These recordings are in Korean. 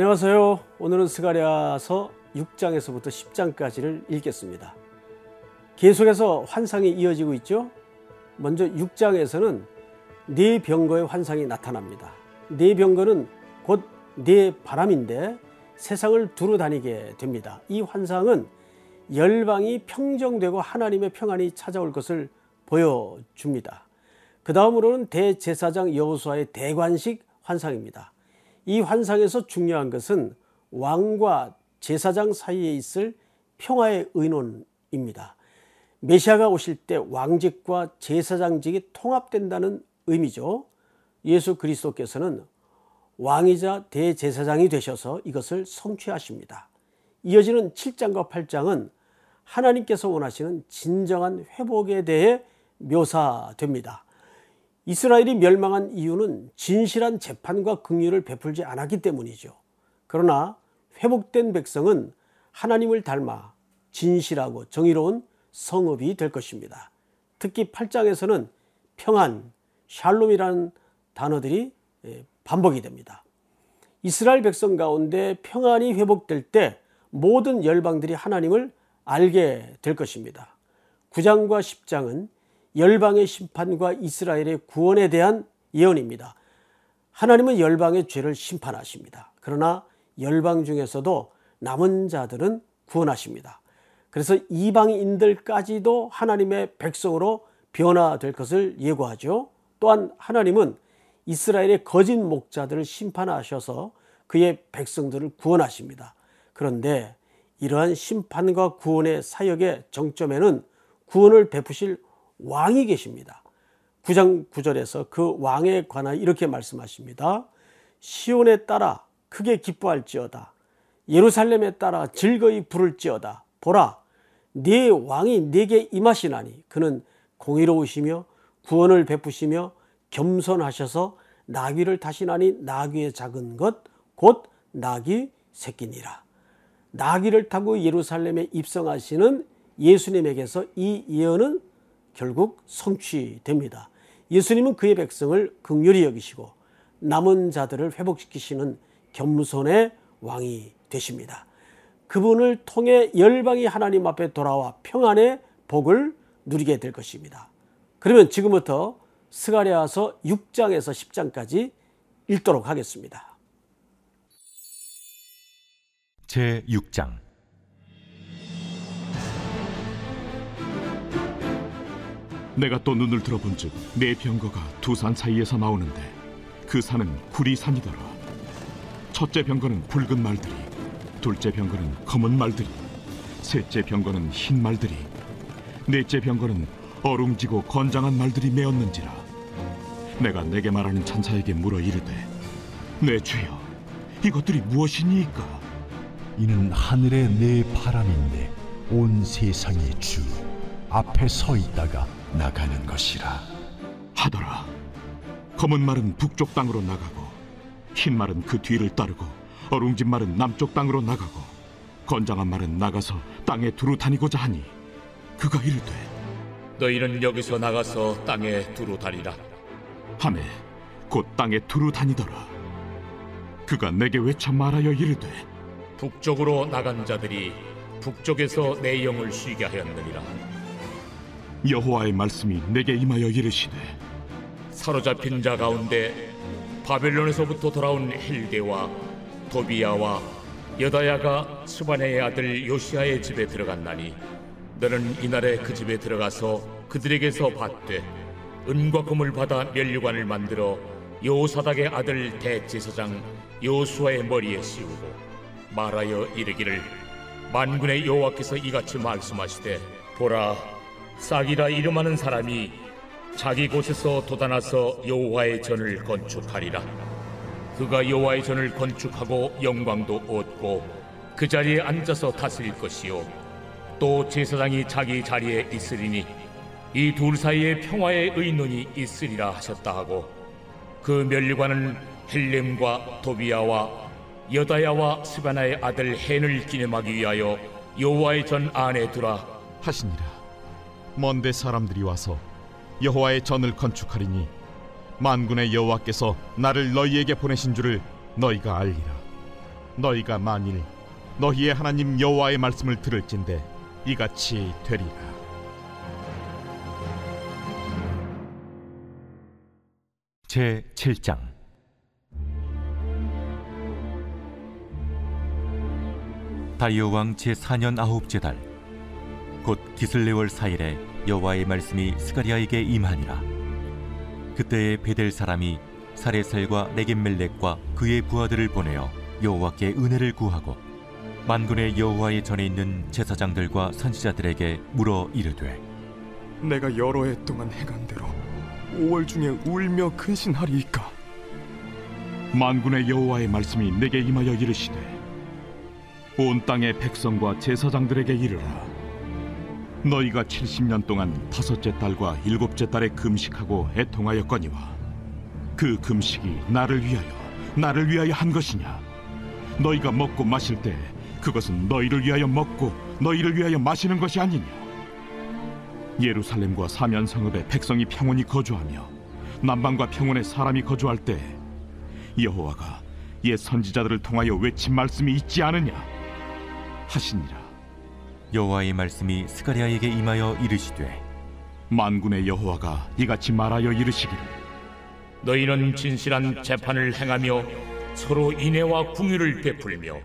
안녕하세요. 오늘은 스가랴서 6장에서부터 10장까지를 읽겠습니다. 계속해서 환상이 이어지고 있죠. 먼저 6장에서는 네 병거의 환상이 나타납니다. 네 병거는 곧 네 바람인데 세상을 두루 다니게 됩니다. 이 환상은 열방이 평정되고 하나님의 평안이 찾아올 것을 보여줍니다. 그 다음으로는 대제사장 여호수아의 대관식 환상입니다. 이 환상에서 중요한 것은 왕과 제사장 사이에 있을 평화의 의논입니다. 메시아가 오실 때 왕직과 제사장직이 통합된다는 의미죠. 예수 그리스도께서는 왕이자 대제사장이 되셔서 이것을 성취하십니다. 이어지는 7장과 8장은 하나님께서 원하시는 진정한 회복에 대해 묘사됩니다. 이스라엘이 멸망한 이유는 진실한 재판과 긍휼을 베풀지 않았기 때문이죠. 그러나 회복된 백성은 하나님을 닮아 진실하고 정의로운 성읍이 될 것입니다. 특히 8장에서는 평안, 샬롬이라는 단어들이 예, 반복이 됩니다. 이스라엘 백성 가운데 평안이 회복될 때 모든 열방들이 하나님을 알게 될 것입니다. 9장과 10장은 열방의 심판과 이스라엘의 구원에 대한 예언입니다. 하나님은 열방의 죄를 심판하십니다. 그러나 열방 중에서도 남은 자들은 구원하십니다. 그래서 이방인들까지도 하나님의 백성으로 변화될 것을 예고하죠. 또한 하나님은 이스라엘의 거짓 목자들을 심판하셔서 그의 백성들을 구원하십니다. 그런데 이러한 심판과 구원의 사역의 정점에는 구원을 베푸실 왕이 계십니다. 9장 9절에서 그 왕에 관하여 이렇게 말씀하십니다. 시온에 따라 크게 기뻐할지어다. 예루살렘에 따라 즐거이 부를지어다. 보라, 네 왕이 네게 임하시나니 그는 공의로우시며 구원을 베푸시며 겸손하셔서 나귀를 타시나니 나귀의 작은 것 곧 나귀 새끼니라. 나귀를 타고 예루살렘에 입성하시는 예수님에게서 이 예언은 결국 성취됩니다. 예수님은 그의 백성을 극률히 여기시고 남은 자들을 회복시키시는 겸손의 왕이 되십니다. 그분을 통해 열방이 하나님 앞에 돌아와 평안의 복을 누리게 될 것입니다. 그러면 지금부터 스가랴서 6장에서 10장까지 읽도록 하겠습니다. 제 6장 내가 또 눈을 들어본즉 내 병거가 두 산 사이에서 나오는데 그 산은 구리산이더라. 첫째 병거는 붉은 말들이 둘째 병거는 검은 말들이 셋째 병거는 흰 말들이 넷째 병거는 어룽지고 건장한 말들이 메었는지라. 내가 내게 말하는 천사에게 물어 이르되 내 주여 이것들이 무엇이니까? 이는 하늘의 내 바람인데 온 세상의 주 앞에 서 있다가 나가는 것이라. 하더라. 검은 말은 북쪽 땅으로 나가고 흰 말은 그 뒤를 따르고 어룽진 말은 남쪽 땅으로 나가고 건장한 말은 나가서 땅에 두루 다니고자 하니 그가 이르되 너희는 여기서 나가서 땅에 두루 다니라. 하매 곧 땅에 두루 다니더라. 그가 내게 외쳐 말하여 이르되 북쪽으로 나간 자들이 북쪽에서 내 영을 쉬게 하였느니라 여호와의 말씀이 내게 임하여 이르시되 사로잡힌 자 가운데 바벨론에서부터 돌아온 헬게와 도비야와 여다야가 수바네의 아들 요시아의 집에 들어갔나니 너는 이날에 그 집에 들어가서 그들에게서 받되 은과 금을 받아 멸류관을 만들어 요사닥의 아들 대제사장 요수아의 머리에 씌우고 말하여 이르기를 만군의 여호와께서 이같이 말씀하시되 보라 싹이라 이름하는 사람이 자기 곳에서 돋아나서 여호와의 전을 건축하리라. 그가 여호와의 전을 건축하고 영광도 얻고 그 자리에 앉아서 다스릴 것이요. 또 제사장이 자기 자리에 있으리니 이 둘 사이에 평화의 의논이 있으리라 하셨다 하고 그 멸류관은 헬렘과 도비야와 여다야와 스바나의 아들 헨을 기념하기 위하여 여호와의 전 안에 두라 하시니라 먼데 사람들이 와서 여호와의 전을 건축하리니 만군의 여호와께서 나를 너희에게 보내신 줄을 너희가 알리라. 너희가 만일 너희의 하나님 여호와의 말씀을 들을진대 이같이 되리라. 제 7장. 다리오 왕 제 4년 아홉째 달 곧 기슬레월 4일에 여호와의 말씀이 스가리아에게 임하니라. 그때에 베델 사람이 사레살과 레겜멜렉과 그의 부하들을 보내어 여호와께 은혜를 구하고 만군의 여호와의 전에 있는 제사장들과 선지자들에게 물어 이르되 내가 여러 해 동안 행한 대로 5월 중에 울며 근신하리이까? 만군의 여호와의 말씀이 내게 임하여 이르시되 온 땅의 백성과 제사장들에게 이르라 너희가 70년 동안 다섯째 달과 일곱째 달에 금식하고 애통하였거니와 그 금식이 나를 위하여 나를 위하여 한 것이냐? 너희가 먹고 마실 때 그것은 너희를 위하여 먹고 너희를 위하여 마시는 것이 아니냐? 예루살렘과 사면 성읍에 백성이 평온히 거주하며 남방과 평온에 사람이 거주할 때 여호와가 옛 선지자들을 통하여 외친 말씀이 있지 않으냐? 하시니라 여호와의 말씀이 스가리아에게 임하여 이르시되 만군의 여호와가 이같이 말하여 이르시기를 너희는 진실한 재판을 행하며 서로 인애와 궁유를 베풀며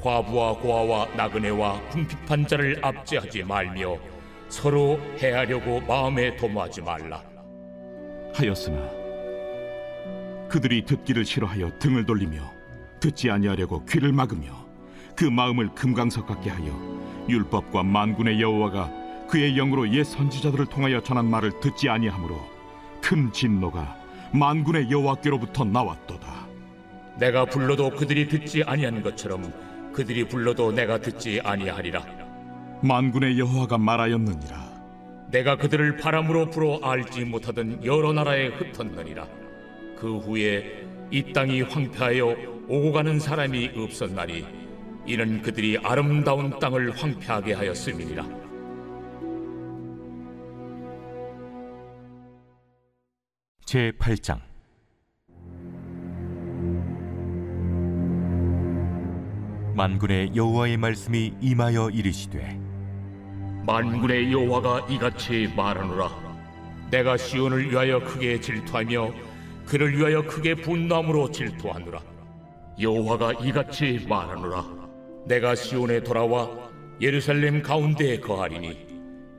과부와 고아와 나그네와 궁핍한 자를 압제하지 말며 서로 해하려고 마음에 도모하지 말라. 하였으나 그들이 듣기를 싫어하여 등을 돌리며 듣지 아니하려고 귀를 막으며 그 마음을 금강석 같게 하여 율법과 만군의 여호와가 그의 영으로 옛 선지자들을 통하여 전한 말을 듣지 아니하므로 큰 진노가 만군의 여호와께로부터 나왔도다. 내가 불러도 그들이 듣지 아니한 것처럼 그들이 불러도 내가 듣지 아니하리라. 만군의 여호와가 말하였느니라. 내가 그들을 바람으로 불어 알지 못하던 여러 나라에 흩었느니라. 그 후에 이 땅이 황폐하여 오고 가는 사람이 없었나니 이는 그들이 아름다운 땅을 황폐하게 하였음이니라. 제 8장 만군의 여호와의 말씀이 임하여 이르시되 만군의 여호와가 이같이 말하노라. 내가 시온을 위하여 크게 질투하며 그를 위하여 크게 분노함으로 질투하노라. 여호와가 이같이 말하노라. 내가 시온에 돌아와 예루살렘 가운데에 거하리니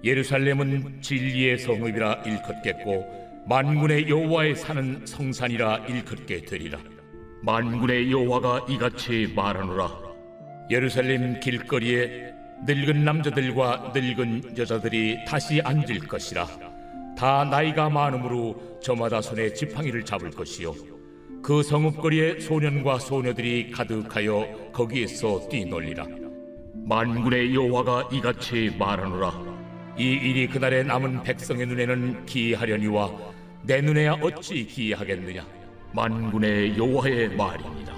예루살렘은 진리의 성읍이라 일컫겠고 만군의 여호와의 사는 성산이라 일컫게 되리라. 만군의 여호와가 이같이 말하노라. 예루살렘 길거리에 늙은 남자들과 늙은 여자들이 다시 앉을 것이라. 다 나이가 많으므로 저마다 손에 지팡이를 잡을 것이요. 그 성읍거리에 소년과 소녀들이 가득하여 거기에서 뛰놀리라. 만군의 여호와가 이같이 말하노라. 이 일이 그날에 남은 백성의 눈에는 기이하려니와 내 눈에야 어찌 기이하겠느냐. 만군의 여호와의 말이니라.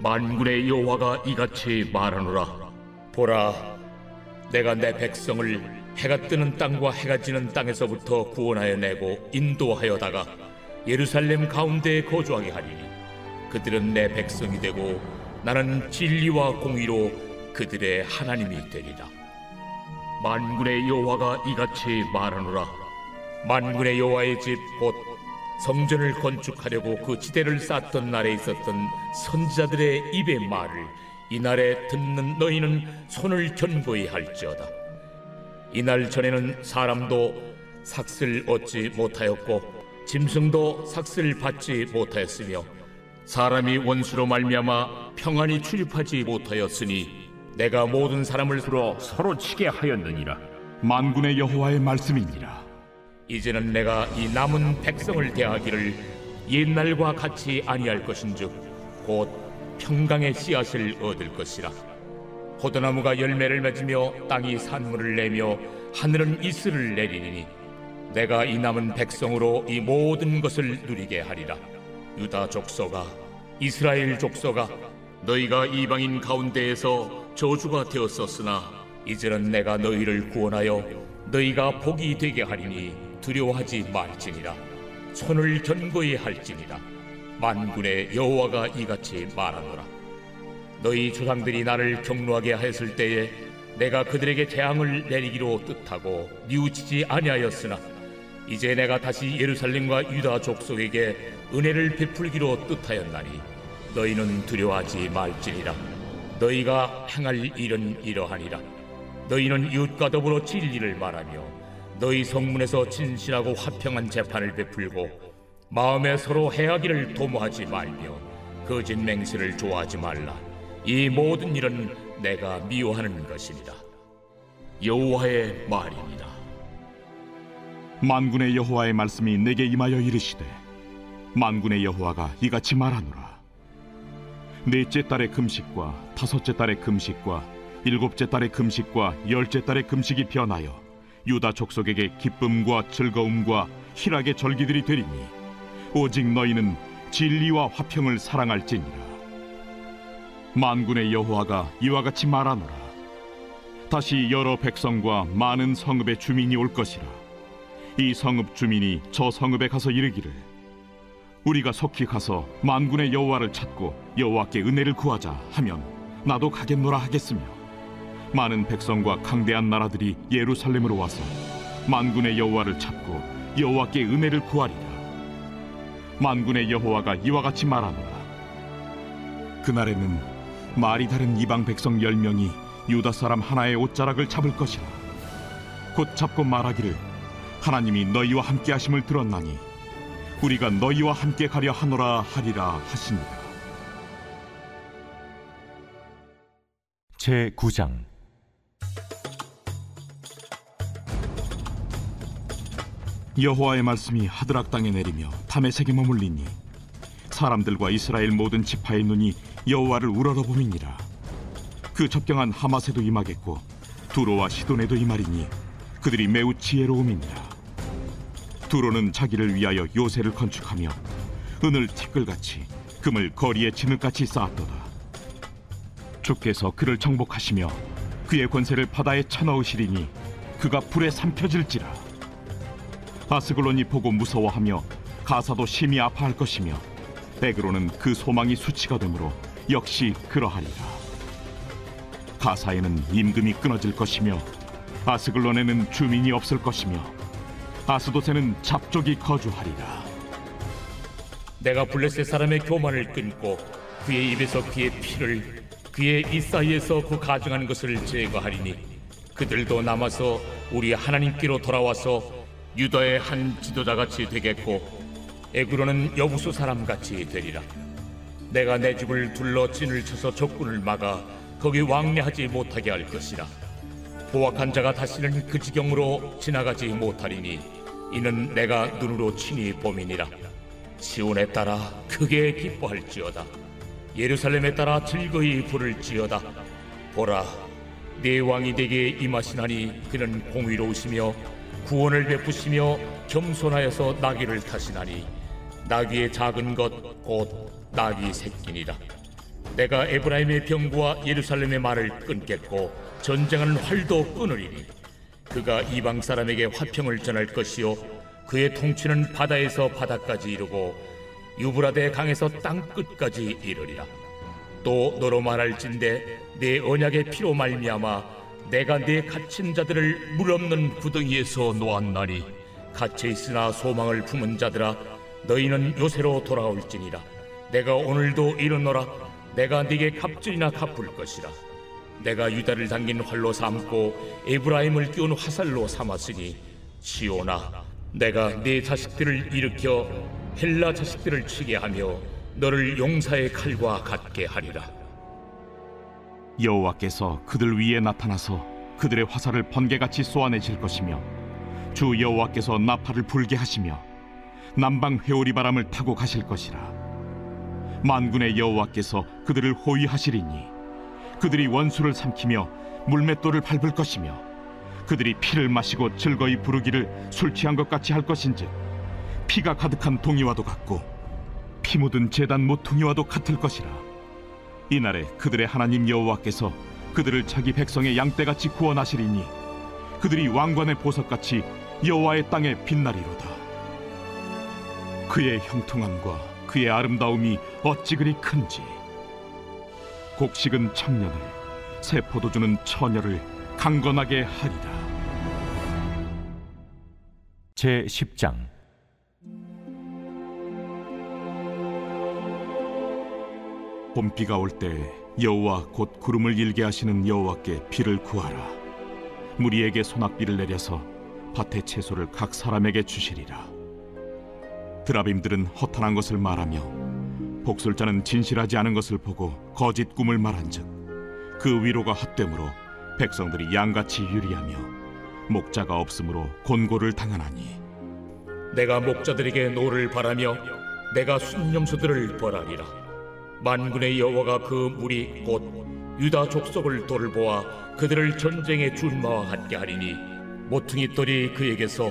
만군의 여호와가 이같이 말하노라. 보라, 내가 내 백성을 해가 뜨는 땅과 해가 지는 땅에서부터 구원하여 내고 인도하여다가 예루살렘 가운데에 거주하게 하리니 그들은 내 백성이 되고 나는 진리와 공의로 그들의 하나님이 되리라. 만군의 여호와가 이같이 말하노라. 만군의 여호와의 집 곧 성전을 건축하려고 그 지대를 쌓던 날에 있었던 선지자들의 입의 말을 이날에 듣는 너희는 손을 견고히 할지어다. 이날 전에는 사람도 삭슬 얻지 못하였고 짐승도 삭슬 받지 못하였으며 사람이 원수로 말미암아 평안히 출입하지 못하였으니 내가 모든 사람을 풀어 서로 치게 하였느니라. 만군의 여호와의 말씀이니라. 이제는 내가 이 남은 백성을 대하기를 옛날과 같이 아니할 것인즉 곧 평강의 씨앗을 얻을 것이라 포도나무가 열매를 맺으며 땅이 산물을 내며 하늘은 이슬을 내리니 내가 이 남은 백성으로 이 모든 것을 누리게 하리라. 유다 족속아 이스라엘 족속아 너희가 이방인 가운데에서 저주가 되었었으나 이제는 내가 너희를 구원하여 너희가 복이 되게 하리니 두려워하지 말지니라. 손을 견고히 할지니라. 만군의 여호와가 이같이 말하노라. 너희 조상들이 나를 경노하게 하였을 때에 내가 그들에게 재앙을 내리기로 뜻하고 뉘우치지 아니하였으나 이제 내가 다시 예루살렘과 유다 족속에게 은혜를 베풀기로 뜻하였나니 너희는 두려워하지 말지니라. 너희가 행할 일은 이러하니라. 너희는 이웃과 더불어 진리를 말하며 너희 성문에서 진실하고 화평한 재판을 베풀고 마음에 서로 해하기를 도모하지 말며 거짓 맹세를 좋아하지 말라. 이 모든 일은 내가 미워하는 것이니라. 여호와의 말입니다 만군의 여호와의 말씀이 내게 임하여 이르시되 만군의 여호와가 이같이 말하노라. 넷째 달의 금식과 다섯째 달의 금식과 일곱째 달의 금식과 열째 달의 금식이 변하여 유다 족속에게 기쁨과 즐거움과 희락의 절기들이 되리니 오직 너희는 진리와 화평을 사랑할지니라. 만군의 여호와가 이와 같이 말하노라. 다시 여러 백성과 많은 성읍의 주민이 올 것이라 이 성읍 주민이 저 성읍에 가서 이르기를 우리가 속히 가서 만군의 여호와를 찾고 여호와께 은혜를 구하자 하면 나도 가겠노라 하겠으며 많은 백성과 강대한 나라들이 예루살렘으로 와서 만군의 여호와를 찾고 여호와께 은혜를 구하리라. 만군의 여호와가 이와 같이 말하노라. 그날에는 말이 다른 이방 백성 열 명이 유다 사람 하나의 옷자락을 잡을 것이라. 곧 잡고 말하기를 하나님이 너희와 함께 하심을 들었나니 우리가 너희와 함께 가려 하노라 하리라 하시니라 제 9장. 여호와의 말씀이 하드락 땅에 내리며 담에색에 머물리니 사람들과 이스라엘 모든 지파의 눈이 여호와를 우러러봄이니라. 그 접경한 하마세도 임하겠고 두로와 시돈에도 임하리니 그들이 매우 지혜로움이니라 두로는 자기를 위하여 요새를 건축하며 은을 티끌같이 금을 거리에 진흙같이 쌓았도다. 주께서 그를 정복하시며 그의 권세를 바다에 쳐넣으시리니 그가 불에 삼켜질지라. 아스글론이 보고 무서워하며 가사도 심히 아파할 것이며 에그로는 그 소망이 수치가 되므로 역시 그러하리라. 가사에는 임금이 끊어질 것이며 아스글론에는 주민이 없을 것이며 아스도세는 잡족이 거주하리라. 내가 블레셋 사람의 교만을 끊고 그의 입에서 그의 피를 그의 이 사이에서 그 가증한 것을 제거하리니 그들도 남아서 우리 하나님께로 돌아와서 유다의 한 지도자 같이 되겠고 에그로는 여부수 사람 같이 되리라. 내가 내 집을 둘러 진을 쳐서 적군을 막아 거기 왕래하지 못하게 할 것이라 보악한 자가 다시는 그 지경으로 지나가지 못하리니 이는 내가 눈으로 친히 봄이니라. 시온에 따라 크게 기뻐할지어다. 예루살렘에 따라 즐거이 부를지어다. 보라 내 왕이 내게 임하시나니 그는 공의로우시며 구원을 베푸시며 겸손하여서 나귀를 타시나니 나귀의 작은 것 곧 나귀 새끼니라 내가 에브라임의 병과 예루살렘의 말을 끊겠고 전쟁하는 활도 끊으리니 그가 이방 사람에게 화평을 전할 것이요 그의 통치는 바다에서 바다까지 이르고 유브라데 강에서 땅 끝까지 이르리라. 또 너로 말할진대 내 언약의 피로 말미암아 내가 내 갇힌 자들을 물 없는 구덩이에서 놓았나니 갇혀 있으나 소망을 품은 자들아 너희는 요새로 돌아올지니라. 내가 오늘도 이르노라 내가 네게 갑절이나 갚을 것이라. 내가 유다를 당긴 활로 삼고 에브라임을 끼운 화살로 삼았으니 시오나 내가 네 자식들을 일으켜 헬라 자식들을 치게 하며 너를 용사의 칼과 같게 하리라. 여호와께서 그들 위에 나타나서 그들의 화살을 번개같이 쏘아내실 것이며 주 여호와께서 나팔을 불게 하시며 남방 회오리 바람을 타고 가실 것이라 만군의 여호와께서 그들을 호위하시리니 그들이 원수를 삼키며 물맷돌을 밟을 것이며 그들이 피를 마시고 즐거이 부르기를 술 취한 것 같이 할 것인즉 피가 가득한 동이와도 같고 피 묻은 재단 모퉁이와도 같을 것이라. 이날에 그들의 하나님 여호와께서 그들을 자기 백성의 양떼같이 구원하시리니 그들이 왕관의 보석같이 여호와의 땅에 빛나리로다. 그의 형통함과 그의 아름다움이 어찌 그리 큰지. 곡식은 청년을 새 포도주는 처녀를 강건하게 하리라. 제 10장. 봄비가 올 때 여호와 곧 구름을 일게 하시는 여호와께 비를 구하라. 무리에게 소낙비를 내려서 밭의 채소를 각 사람에게 주시리라 드라빔들은 허탄한 것을 말하며 복술자는 진실하지 않은 것을 보고 거짓 꿈을 말한즉 그 위로가 헛되므로 백성들이 양같이 유리하며 목자가 없으므로 곤고를 당하나니. 내가 목자들에게 노를 발하며 내가 숫염소들을 벌하리라. 만군의 여호와가 그 무리 곧 유다 족속을 돌보아 그들을 전쟁의 준마와 같게 하리니 모퉁이 돌이 그에게서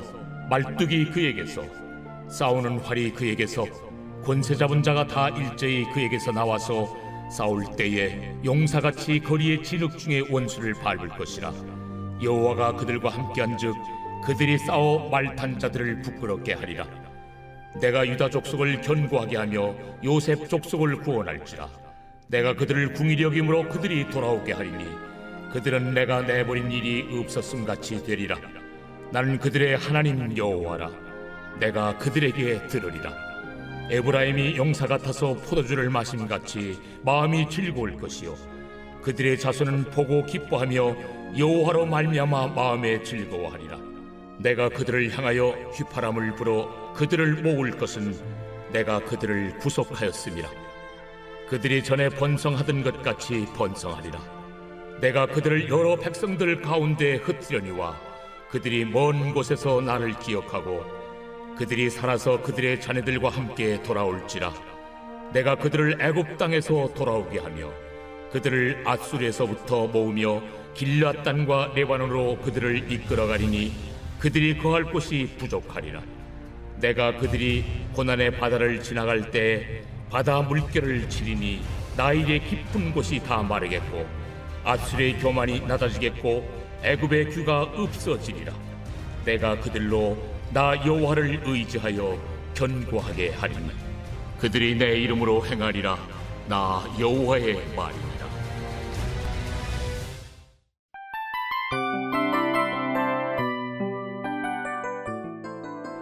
말뚝이 그에게서 싸우는 활이 그에게서 권세 잡은 자가 다 일제히 그에게서 나와서 싸울 때에 용사같이 거리의 진흙 중에 원수를 밟을 것이라. 여호와가 그들과 함께한즉 그들이 싸워 말탄 자들을 부끄럽게 하리라. 내가 유다 족속을 견고하게 하며 요셉 족속을 구원할지라. 내가 그들을 궁일이 여김으로 그들이 돌아오게 하리니 그들은 내가 내버린 일이 없었음 같이 되리라. 나는 그들의 하나님 여호와라 내가 그들에게 들으리라. 에브라임이 용사 같아서 포도주를 마심 같이 마음이 즐거울 것이요. 그들의 자손은 보고 기뻐하며 여호와로 말미암아 마음에 즐거워하리라. 내가 그들을 향하여 휘파람을 불어 그들을 모을 것은 내가 그들을 구속하였음이라. 그들이 전에 번성하던 것 같이 번성하리라. 내가 그들을 여러 백성들 가운데 흩으려니와 그들이 먼 곳에서 나를 기억하고 그들이 살아서 그들의 자녀들과 함께 돌아올지라. 내가 그들을 애굽 땅에서 돌아오게 하며 그들을 아수르에서부터 모으며 길앗 땅과 레바논으로 그들을 이끌어 가리니 그들이 거할 곳이 부족하리라. 내가 그들이 고난의 바다를 지나갈 때 바다 물결을 치리니 나일의 깊은 곳이 다 마르겠고 아수르의 교만이 낮아지겠고 애굽의 규가 없어지리라. 내가 그들로 나 여호와를 의지하여 견고하게 하리니 그들이 내 이름으로 행하리라 나 여호와의 말이니라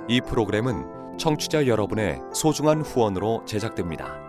이 프로그램은 청취자 여러분의 소중한 후원으로 제작됩니다.